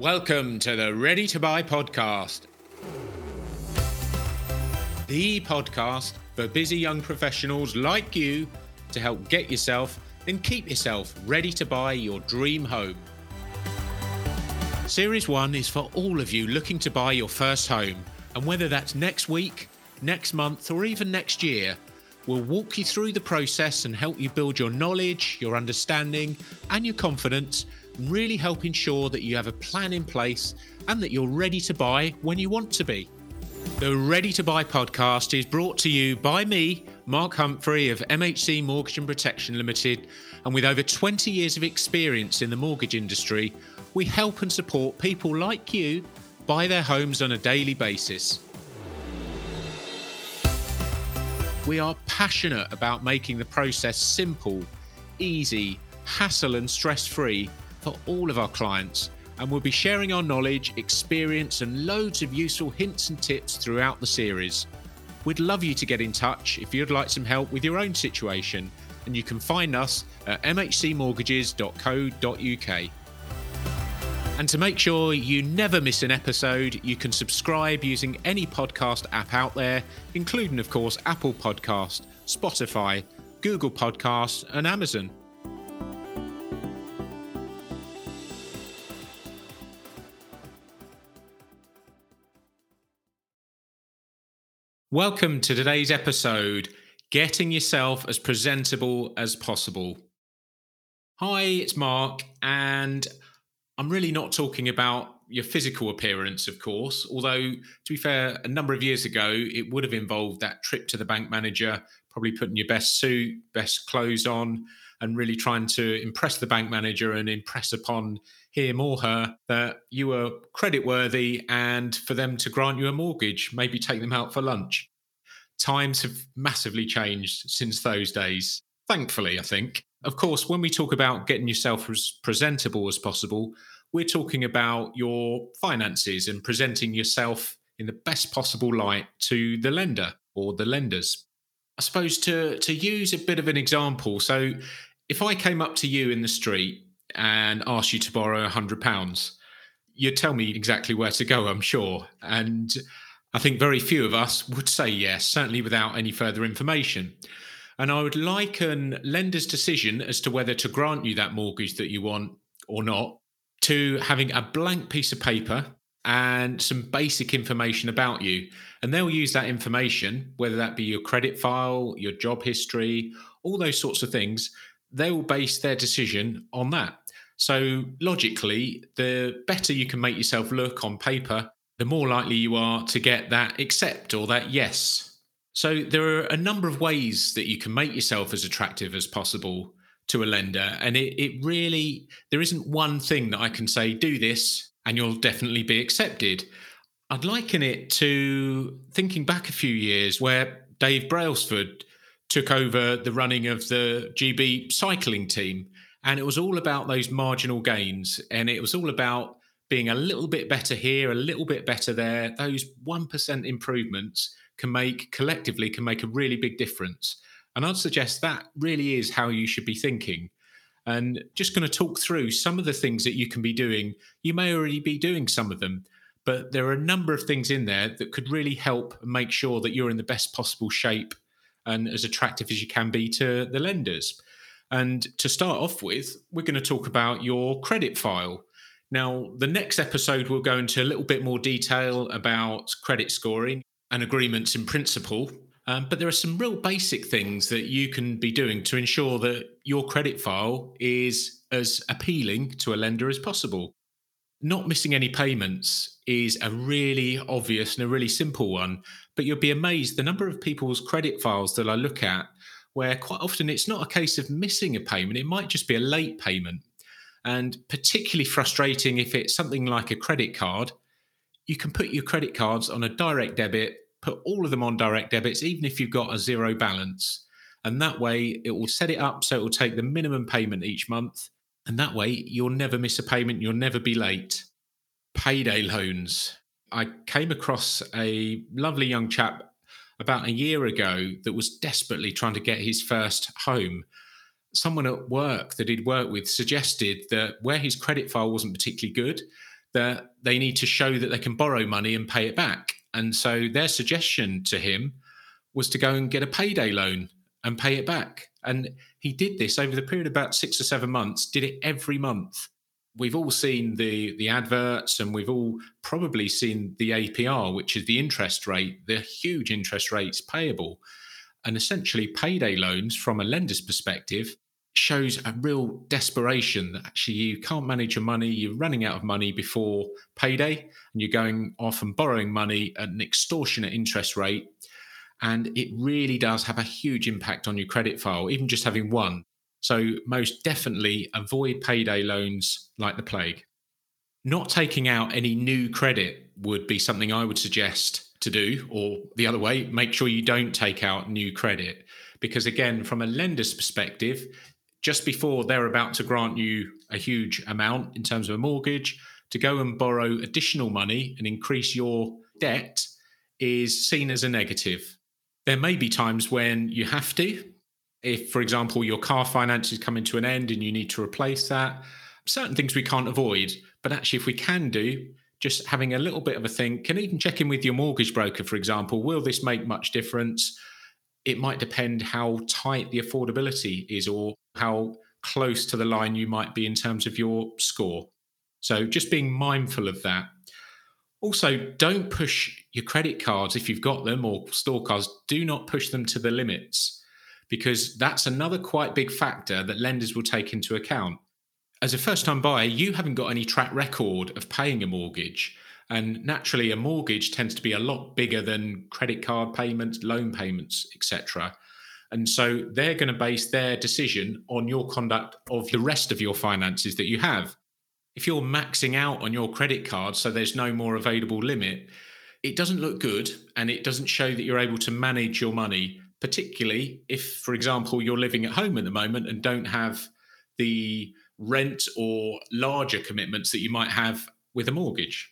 Welcome to the Ready to Buy podcast. The podcast for busy young professionals like you to help get yourself and keep yourself ready to buy your dream home. Series 1 is for all of you looking to buy your first home, and whether that's next week, next month, or even next year, we'll walk you through the process and help you build your knowledge, your understanding, and your confidence really help ensure that you have a plan in place and that you're ready to buy when you want to be. The Ready to Buy podcast is brought to you by me, Mark Humphrey of MHC Mortgage and Protection Limited, and with over 20 years of experience in the mortgage industry, we help and support people like you buy their homes on a daily basis. We are passionate about making the process simple, easy, hassle and stress free for all of our clients, and we'll be sharing our knowledge, experience, and loads of useful hints and tips throughout the series. We'd love you to get in touch if you'd like some help with your own situation, and you can find us at mhcmortgages.co.uk. And to make sure you never miss an episode, you can subscribe using any podcast app out there, including, of course, Apple Podcast, Spotify, Google Podcasts, and Amazon. Welcome to today's episode Getting Yourself as Presentable as Possible. Hi, it's Mark, and I'm really not talking about your physical appearance, of course, although, to be fair, a number of years ago, it would have involved that trip to the bank manager, probably putting your best suit, best clothes on, and really trying to impress the bank manager and impress upon him or her that you were credit worthy and for them to grant you a mortgage, maybe take them out for lunch. Times have massively changed since those days. Thankfully, I think. Of course, when we talk about getting yourself as presentable as possible, we're talking about your finances and presenting yourself in the best possible light to the lender or the lenders. I suppose to to use a bit of an example, so if I came up to you in the street and ask you to borrow a hundred pounds, you'd tell me exactly where to go, I'm sure. And I think very few of us would say yes, certainly without any further information. And I would liken lender's decision as to whether to grant you that mortgage that you want or not to having a blank piece of paper and some basic information about you. And they'll use that information, whether that be your credit file, your job history, all those sorts of things, they will base their decision on that. So logically, the better you can make yourself look on paper, the more likely you are to get that accept or that yes. So there are a number of ways that you can make yourself as attractive as possible to a lender. And it, it really, there isn't one thing that I can say, do this and you'll definitely be accepted. I'd liken it to thinking back a few years where Dave Brailsford took over the running of the GB cycling team. And it was all about those marginal gains. And it was all about being a little bit better here, a little bit better there. Those 1% improvements can make collectively can make a really big difference. And I'd suggest that really is how you should be thinking. And just going to talk through some of the things that you can be doing. You may already be doing some of them, but there are a number of things in there that could really help make sure that you're in the best possible shape and as attractive as you can be to the lenders. And to start off with, we're going to talk about your credit file. Now, the next episode we'll go into a little bit more detail about credit scoring and agreements in principle. Um, but there are some real basic things that you can be doing to ensure that your credit file is as appealing to a lender as possible. Not missing any payments is a really obvious and a really simple one, but you'll be amazed the number of people's credit files that I look at where quite often it's not a case of missing a payment, it might just be a late payment. And particularly frustrating if it's something like a credit card, you can put your credit cards on a direct debit, put all of them on direct debits, even if you've got a zero balance. And that way it will set it up so it will take the minimum payment each month. And that way you'll never miss a payment, you'll never be late. Payday loans. I came across a lovely young chap about a year ago that was desperately trying to get his first home. Someone at work that he'd worked with suggested that where his credit file wasn't particularly good, that they need to show that they can borrow money and pay it back. And so their suggestion to him was to go and get a payday loan and pay it back. And he did this over the period of about six or seven months, did it every month. We've all seen the, the adverts and we've all probably seen the APR, which is the interest rate, the huge interest rates payable. And essentially, payday loans from a lender's perspective shows a real desperation that actually you can't manage your money, you're running out of money before payday, and you're going off and borrowing money at an extortionate interest rate. And it really does have a huge impact on your credit file, even just having one. So, most definitely avoid payday loans like the plague. Not taking out any new credit would be something I would suggest to do, or the other way, make sure you don't take out new credit. Because, again, from a lender's perspective, just before they're about to grant you a huge amount in terms of a mortgage, to go and borrow additional money and increase your debt is seen as a negative. There may be times when you have to. If, for example, your car finance is coming to an end and you need to replace that, certain things we can't avoid. But actually, if we can do, just having a little bit of a think, and even check in with your mortgage broker, for example, will this make much difference? It might depend how tight the affordability is or how close to the line you might be in terms of your score. So just being mindful of that. Also, don't push your credit cards if you've got them or store cards, do not push them to the limits because that's another quite big factor that lenders will take into account. As a first time buyer, you haven't got any track record of paying a mortgage. And naturally, a mortgage tends to be a lot bigger than credit card payments, loan payments, etc. And so they're going to base their decision on your conduct of the rest of your finances that you have. If you're maxing out on your credit card, so there's no more available limit, it doesn't look good and it doesn't show that you're able to manage your money, particularly if, for example, you're living at home at the moment and don't have the rent or larger commitments that you might have with a mortgage.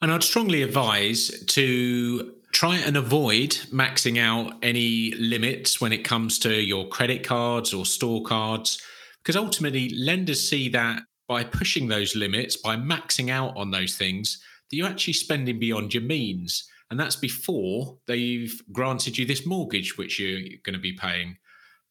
And I'd strongly advise to try and avoid maxing out any limits when it comes to your credit cards or store cards, because ultimately lenders see that by pushing those limits, by maxing out on those things, that you're actually spending beyond your means. And that's before they've granted you this mortgage, which you're going to be paying.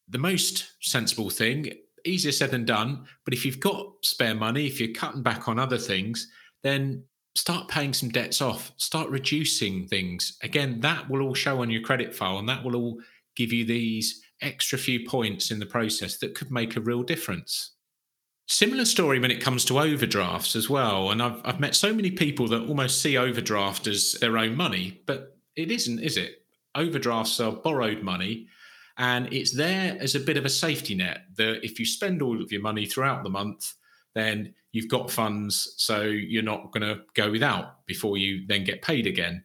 The most sensible thing, easier said than done, but if you've got spare money, if you're cutting back on other things, then start paying some debts off, start reducing things. Again, that will all show on your credit file and that will all give you these extra few points in the process that could make a real difference. Similar story when it comes to overdrafts as well. And I've, I've met so many people that almost see overdraft as their own money, but it isn't, is it? Overdrafts are borrowed money and it's there as a bit of a safety net that if you spend all of your money throughout the month, then you've got funds, so you're not going to go without before you then get paid again.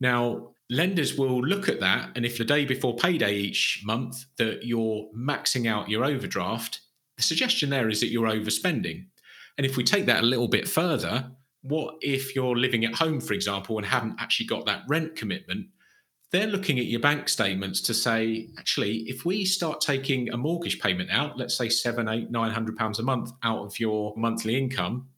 Now, lenders will look at that, and if the day before payday each month that you're maxing out your overdraft, the suggestion there is that you're overspending. And if we take that a little bit further, what if you're living at home, for example, and haven't actually got that rent commitment? they're looking at your bank statements to say, actually, if we start taking a mortgage payment out, let's say seven, eight, nine hundred pounds a month out of your monthly income,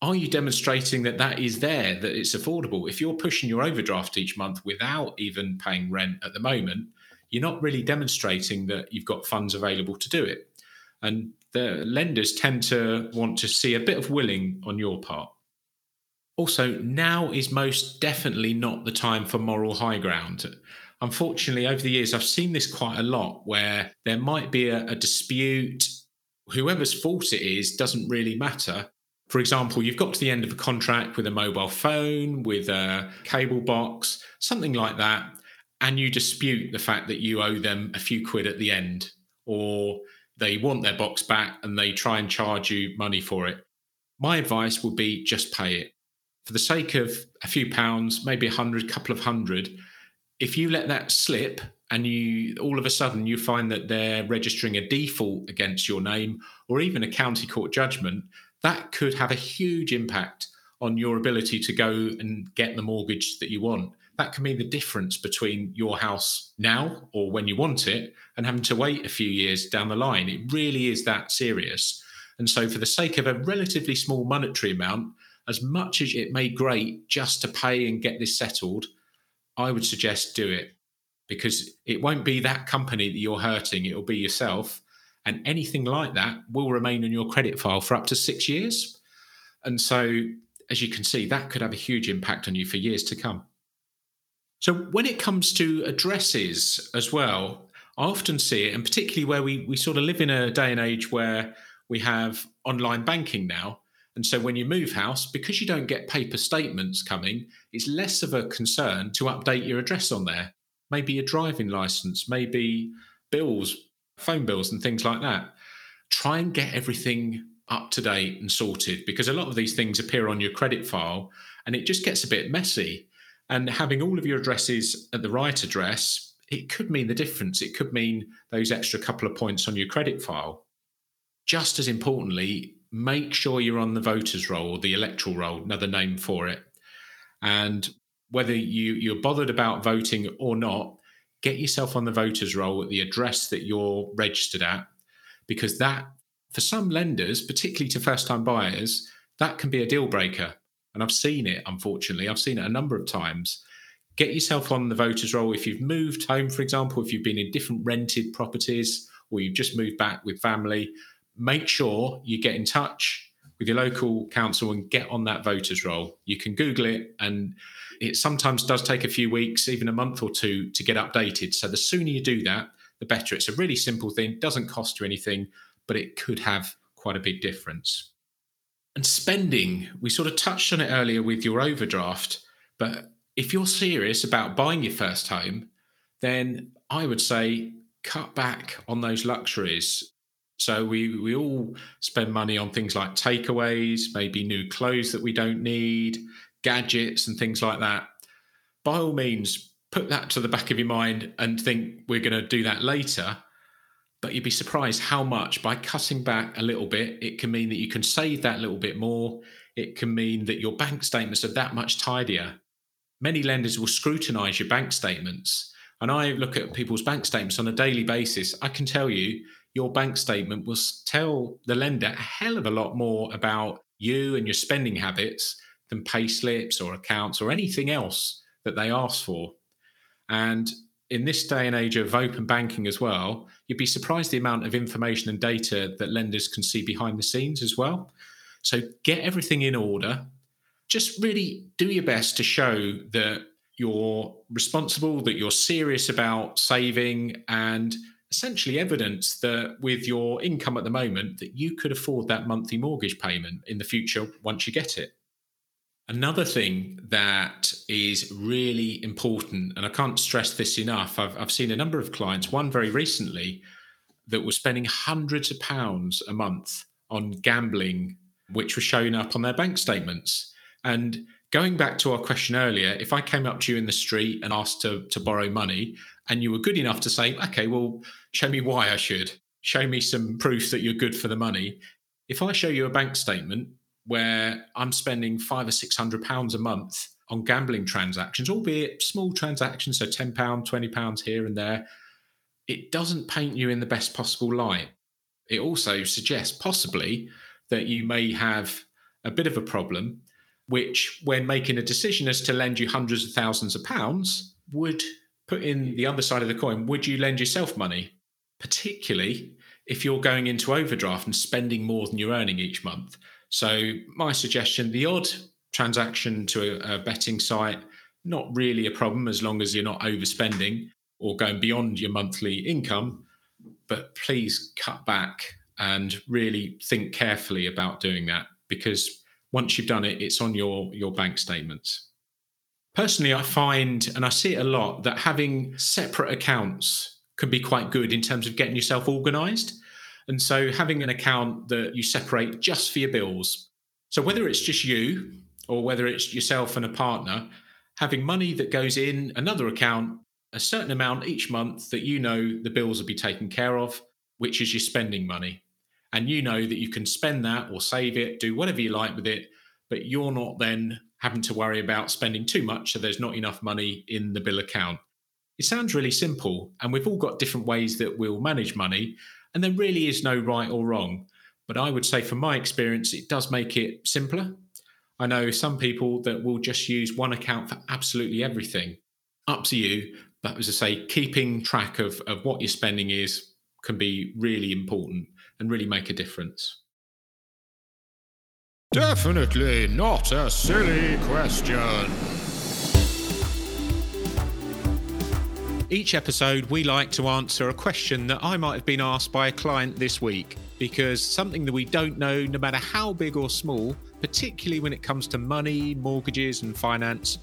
are you demonstrating that that is there, that it's affordable? If you're pushing your overdraft each month without even paying rent at the moment, you're not really demonstrating that you've got funds available to do it. And the lenders tend to want to see a bit of willing on your part. Also, now is most definitely not the time for moral high ground. Unfortunately, over the years, I've seen this quite a lot where there might be a, a dispute. Whoever's fault it is doesn't really matter. For example, you've got to the end of a contract with a mobile phone, with a cable box, something like that, and you dispute the fact that you owe them a few quid at the end, or they want their box back and they try and charge you money for it. My advice would be just pay it for the sake of a few pounds, maybe a hundred, couple of hundred, if you let that slip and you all of a sudden you find that they're registering a default against your name or even a county court judgment, that could have a huge impact on your ability to go and get the mortgage that you want. That can mean the difference between your house now or when you want it and having to wait a few years down the line. It really is that serious. And so, for the sake of a relatively small monetary amount, as much as it may grate just to pay and get this settled, I would suggest do it because it won't be that company that you're hurting, it'll be yourself. And anything like that will remain in your credit file for up to six years. And so, as you can see, that could have a huge impact on you for years to come. So, when it comes to addresses as well, I often see it, and particularly where we, we sort of live in a day and age where we have online banking now. And so when you move house, because you don't get paper statements coming, it's less of a concern to update your address on there. Maybe your driving license, maybe bills, phone bills, and things like that. Try and get everything up to date and sorted because a lot of these things appear on your credit file and it just gets a bit messy. And having all of your addresses at the right address, it could mean the difference. It could mean those extra couple of points on your credit file. Just as importantly, make sure you're on the voters roll, or the electoral roll, another name for it. And whether you, you're bothered about voting or not, get yourself on the voters roll at the address that you're registered at, because that, for some lenders, particularly to first time buyers, that can be a deal breaker. And I've seen it, unfortunately. I've seen it a number of times. Get yourself on the voters roll. If you've moved home, for example, if you've been in different rented properties or you've just moved back with family, make sure you get in touch with your local council and get on that voters roll. You can Google it, and it sometimes does take a few weeks, even a month or two, to get updated. So the sooner you do that, the better. It's a really simple thing, doesn't cost you anything, but it could have quite a big difference. And spending, we sort of touched on it earlier with your overdraft, but if you're serious about buying your first home, then I would say cut back on those luxuries. So we we all spend money on things like takeaways, maybe new clothes that we don't need, gadgets and things like that. By all means, put that to the back of your mind and think we're going to do that later. But you'd be surprised how much by cutting back a little bit, it can mean that you can save that little bit more. It can mean that your bank statements are that much tidier. Many lenders will scrutinize your bank statements. And I look at people's bank statements on a daily basis. I can tell you your bank statement will tell the lender a hell of a lot more about you and your spending habits than pay slips or accounts or anything else that they ask for. And in this day and age of open banking as well, you'd be surprised the amount of information and data that lenders can see behind the scenes as well. So get everything in order. Just really do your best to show that you're responsible, that you're serious about saving and essentially evidence that with your income at the moment that you could afford that monthly mortgage payment in the future once you get it another thing that is really important and i can't stress this enough i've, I've seen a number of clients one very recently that was spending hundreds of pounds a month on gambling which was showing up on their bank statements and going back to our question earlier, if I came up to you in the street and asked to, to borrow money, and you were good enough to say, okay, well, show me why I should, show me some proof that you're good for the money. If I show you a bank statement where I'm spending five or six hundred pounds a month on gambling transactions, albeit small transactions, so £10, £20 here and there, it doesn't paint you in the best possible light. It also suggests possibly that you may have a bit of a problem which, when making a decision as to lend you hundreds of thousands of pounds, would put in the other side of the coin would you lend yourself money? Particularly if you're going into overdraft and spending more than you're earning each month. So, my suggestion the odd transaction to a, a betting site, not really a problem as long as you're not overspending or going beyond your monthly income. But please cut back and really think carefully about doing that because once you've done it, it's on your, your bank statements. Personally, I find, and I see it a lot, that having separate accounts can be quite good in terms of getting yourself organized. And so having an account that you separate just for your bills. So whether it's just you or whether it's yourself and a partner, having money that goes in another account, a certain amount each month that you know the bills will be taken care of, which is your spending money and you know that you can spend that or save it, do whatever you like with it, but you're not then having to worry about spending too much so there's not enough money in the bill account. It sounds really simple, and we've all got different ways that we'll manage money, and there really is no right or wrong. But I would say, from my experience, it does make it simpler. I know some people that will just use one account for absolutely everything. Up to you. But as I say, keeping track of, of what your spending is can be really important and really make a difference. Definitely not a silly question. Each episode, we like to answer a question that I might have been asked by a client this week because something that we don't know, no matter how big or small, particularly when it comes to money, mortgages, and finance,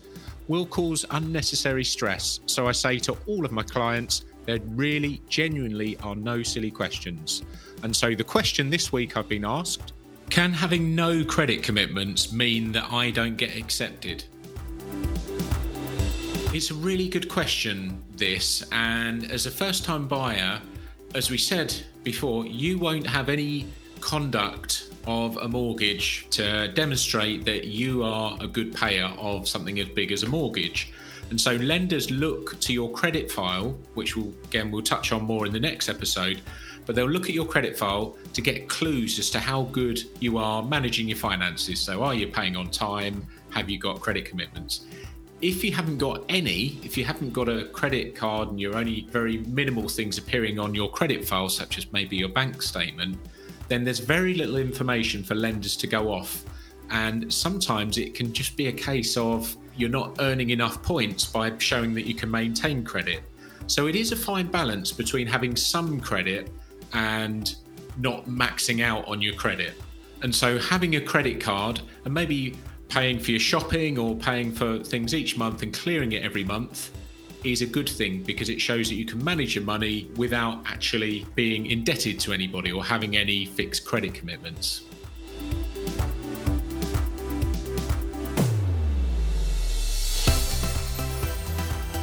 will cause unnecessary stress. So I say to all of my clients, there really, genuinely are no silly questions. And so the question this week I've been asked Can having no credit commitments mean that I don't get accepted? It's a really good question, this. And as a first time buyer, as we said before, you won't have any conduct of a mortgage to demonstrate that you are a good payer of something as big as a mortgage. And so lenders look to your credit file, which will again we'll touch on more in the next episode, but they'll look at your credit file to get clues as to how good you are managing your finances. So are you paying on time? Have you got credit commitments? If you haven't got any, if you haven't got a credit card and you're only very minimal things appearing on your credit file, such as maybe your bank statement, then there's very little information for lenders to go off. And sometimes it can just be a case of you're not earning enough points by showing that you can maintain credit. So it is a fine balance between having some credit and not maxing out on your credit. And so having a credit card and maybe paying for your shopping or paying for things each month and clearing it every month is a good thing because it shows that you can manage your money without actually being indebted to anybody or having any fixed credit commitments.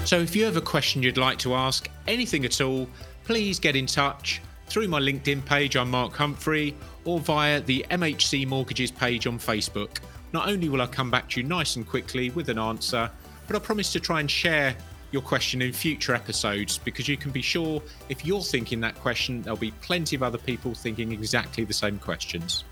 So, if you have a question you'd like to ask, anything at all, please get in touch through my LinkedIn page, I'm Mark Humphrey, or via the MHC Mortgages page on Facebook. Not only will I come back to you nice and quickly with an answer, but I promise to try and share your question in future episodes because you can be sure if you're thinking that question, there'll be plenty of other people thinking exactly the same questions.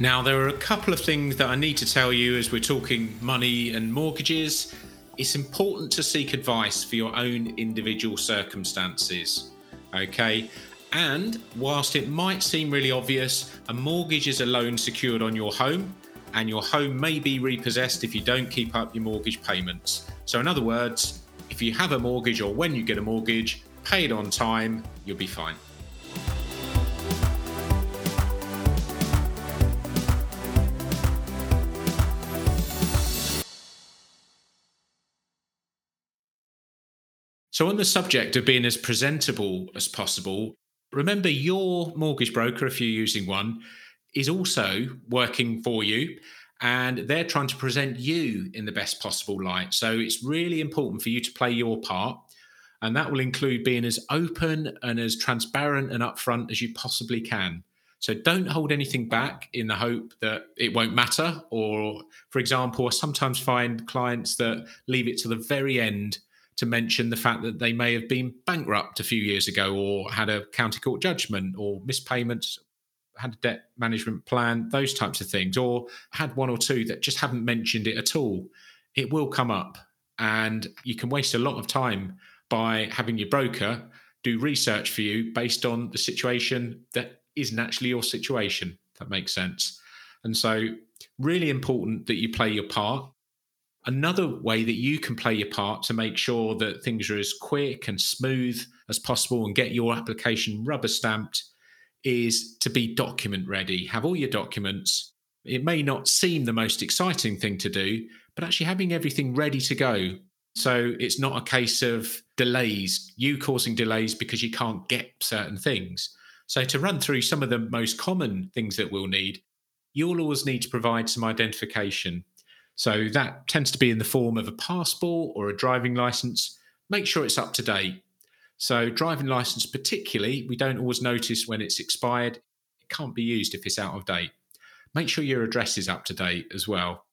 Now, there are a couple of things that I need to tell you as we're talking money and mortgages. It's important to seek advice for your own individual circumstances. Okay, and whilst it might seem really obvious, a mortgage is a loan secured on your home, and your home may be repossessed if you don't keep up your mortgage payments. So, in other words, if you have a mortgage or when you get a mortgage, pay it on time, you'll be fine. So, on the subject of being as presentable as possible, Remember, your mortgage broker, if you're using one, is also working for you and they're trying to present you in the best possible light. So it's really important for you to play your part. And that will include being as open and as transparent and upfront as you possibly can. So don't hold anything back in the hope that it won't matter. Or, for example, I sometimes find clients that leave it to the very end to mention the fact that they may have been bankrupt a few years ago or had a county court judgment or missed payments had a debt management plan those types of things or had one or two that just haven't mentioned it at all. It will come up and you can waste a lot of time by having your broker do research for you based on the situation that isn't actually your situation that makes sense. And so really important that you play your part Another way that you can play your part to make sure that things are as quick and smooth as possible and get your application rubber stamped is to be document ready. Have all your documents. It may not seem the most exciting thing to do, but actually having everything ready to go. So it's not a case of delays, you causing delays because you can't get certain things. So to run through some of the most common things that we'll need, you'll always need to provide some identification. So that tends to be in the form of a passport or a driving license. Make sure it's up to date. So, driving license, particularly, we don't always notice when it's expired. It can't be used if it's out of date. Make sure your address is up to date as well.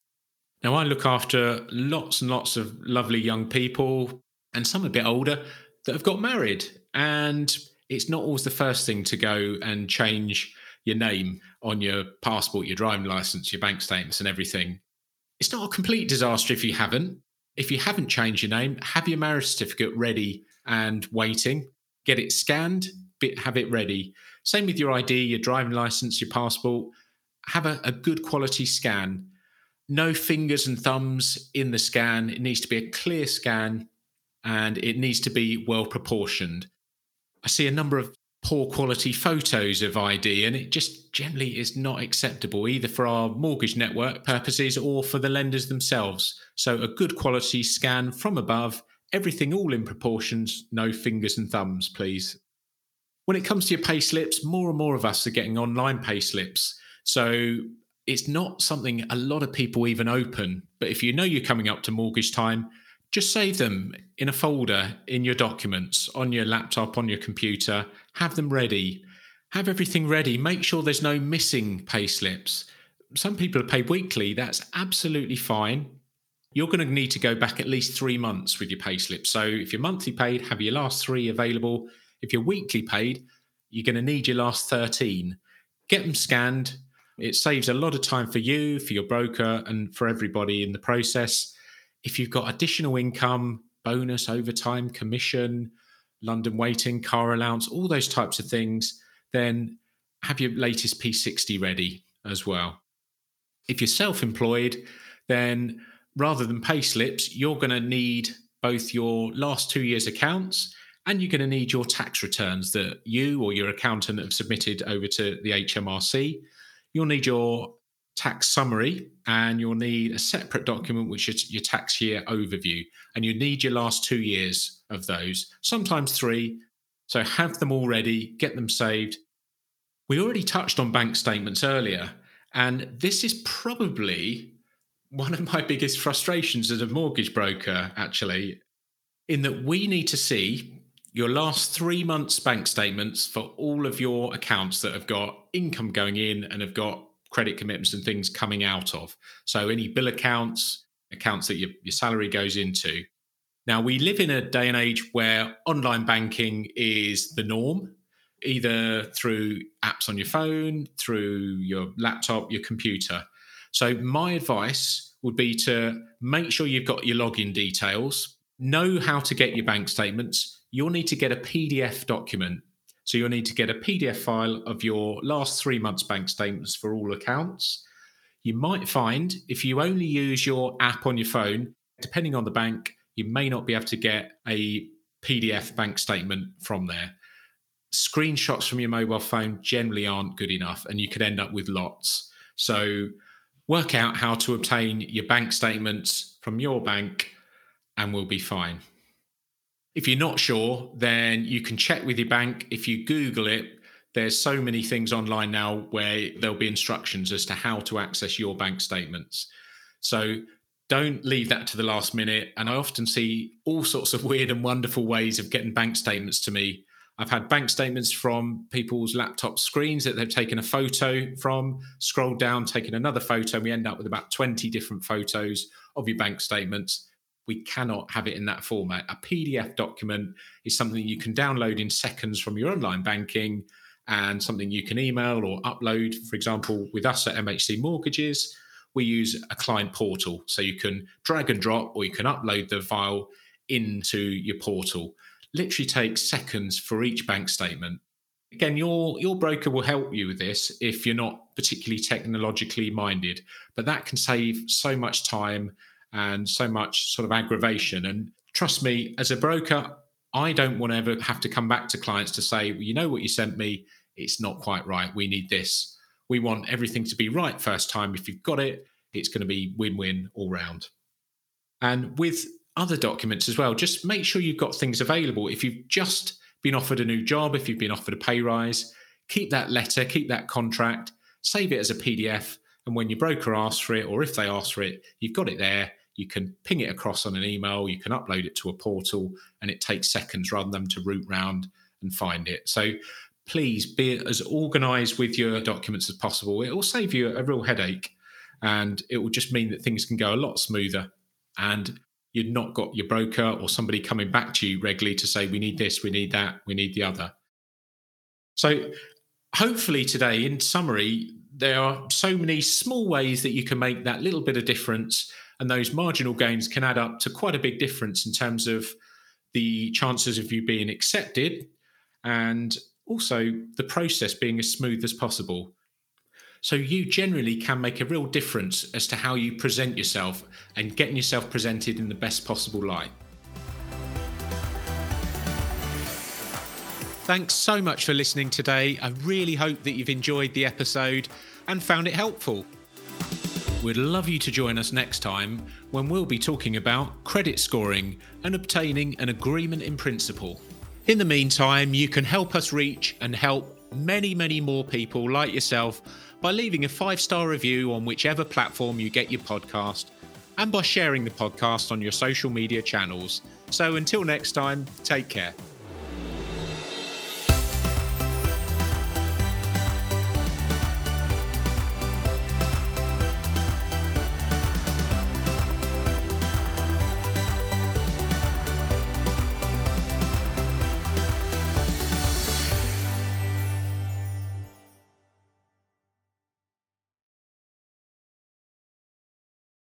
Now, I look after lots and lots of lovely young people and some a bit older that have got married. And it's not always the first thing to go and change your name on your passport, your driving license, your bank statements, and everything. It's not a complete disaster if you haven't. If you haven't changed your name, have your marriage certificate ready and waiting. Get it scanned, have it ready. Same with your ID, your driving license, your passport. Have a, a good quality scan. No fingers and thumbs in the scan. It needs to be a clear scan and it needs to be well proportioned. I see a number of poor quality photos of ID, and it just generally is not acceptable either for our mortgage network purposes or for the lenders themselves. So, a good quality scan from above, everything all in proportions, no fingers and thumbs, please. When it comes to your pay slips, more and more of us are getting online pay slips. So, it's not something a lot of people even open. But if you know you're coming up to mortgage time, just save them in a folder in your documents on your laptop, on your computer. Have them ready. Have everything ready. Make sure there's no missing pay slips. Some people are paid weekly. That's absolutely fine. You're going to need to go back at least three months with your pay slip. So if you're monthly paid, have your last three available. If you're weekly paid, you're going to need your last 13. Get them scanned. It saves a lot of time for you, for your broker, and for everybody in the process if you've got additional income, bonus, overtime, commission, London weighting, car allowance, all those types of things, then have your latest P60 ready as well. If you're self employed, then rather than pay slips, you're going to need both your last two years' accounts and you're going to need your tax returns that you or your accountant have submitted over to the HMRC. You'll need your tax summary and you'll need a separate document which is your tax year overview and you need your last two years of those sometimes three. So have them all ready get them saved. We already touched on bank statements earlier and this is probably one of my biggest frustrations as a mortgage broker actually in that we need to see your last three months bank statements for all of your accounts that have got income going in and have got credit commitments and things coming out of. So any bill accounts, accounts that your, your salary goes into. Now, we live in a day and age where online banking is the norm, either through apps on your phone, through your laptop, your computer. So, my advice would be to make sure you've got your login details, know how to get your bank statements. You'll need to get a PDF document so you'll need to get a PDF file of your last three months' bank statements for all accounts. You might find if you only use your app on your phone, depending on the bank, you may not be able to get a PDF bank statement from there. Screenshots from your mobile phone generally aren't good enough, and you could end up with lots. So, work out how to obtain your bank statements from your bank, and we'll be fine. If you're not sure, then you can check with your bank. If you Google it, there's so many things online now where there'll be instructions as to how to access your bank statements. So don't leave that to the last minute. And I often see all sorts of weird and wonderful ways of getting bank statements to me. I've had bank statements from people's laptop screens that they've taken a photo from, scrolled down, taken another photo, and we end up with about 20 different photos of your bank statements we cannot have it in that format. A PDF document is something you can download in seconds from your online banking and something you can email or upload. For example, with us at MHC Mortgages, we use a client portal. So you can drag and drop or you can upload the file into your portal. Literally takes seconds for each bank statement. Again, your your broker will help you with this if you're not particularly technologically minded, but that can save so much time and so much sort of aggravation. And trust me, as a broker, I don't want to ever have to come back to clients to say, well, you know what you sent me, it's not quite right. We need this. We want everything to be right first time. If you've got it, it's going to be win win all round. And with other documents as well, just make sure you've got things available. If you've just been offered a new job, if you've been offered a pay rise, keep that letter, keep that contract, save it as a PDF. And when your broker asks for it, or if they ask for it, you've got it there you can ping it across on an email, you can upload it to a portal, and it takes seconds rather than to root round and find it. So please be as organized with your documents as possible. It will save you a real headache and it will just mean that things can go a lot smoother. And you've not got your broker or somebody coming back to you regularly to say, we need this, we need that, we need the other. So hopefully, today, in summary, there are so many small ways that you can make that little bit of difference, and those marginal gains can add up to quite a big difference in terms of the chances of you being accepted and also the process being as smooth as possible. So, you generally can make a real difference as to how you present yourself and getting yourself presented in the best possible light. Thanks so much for listening today. I really hope that you've enjoyed the episode and found it helpful. We'd love you to join us next time when we'll be talking about credit scoring and obtaining an agreement in principle. In the meantime, you can help us reach and help many, many more people like yourself by leaving a five star review on whichever platform you get your podcast and by sharing the podcast on your social media channels. So until next time, take care.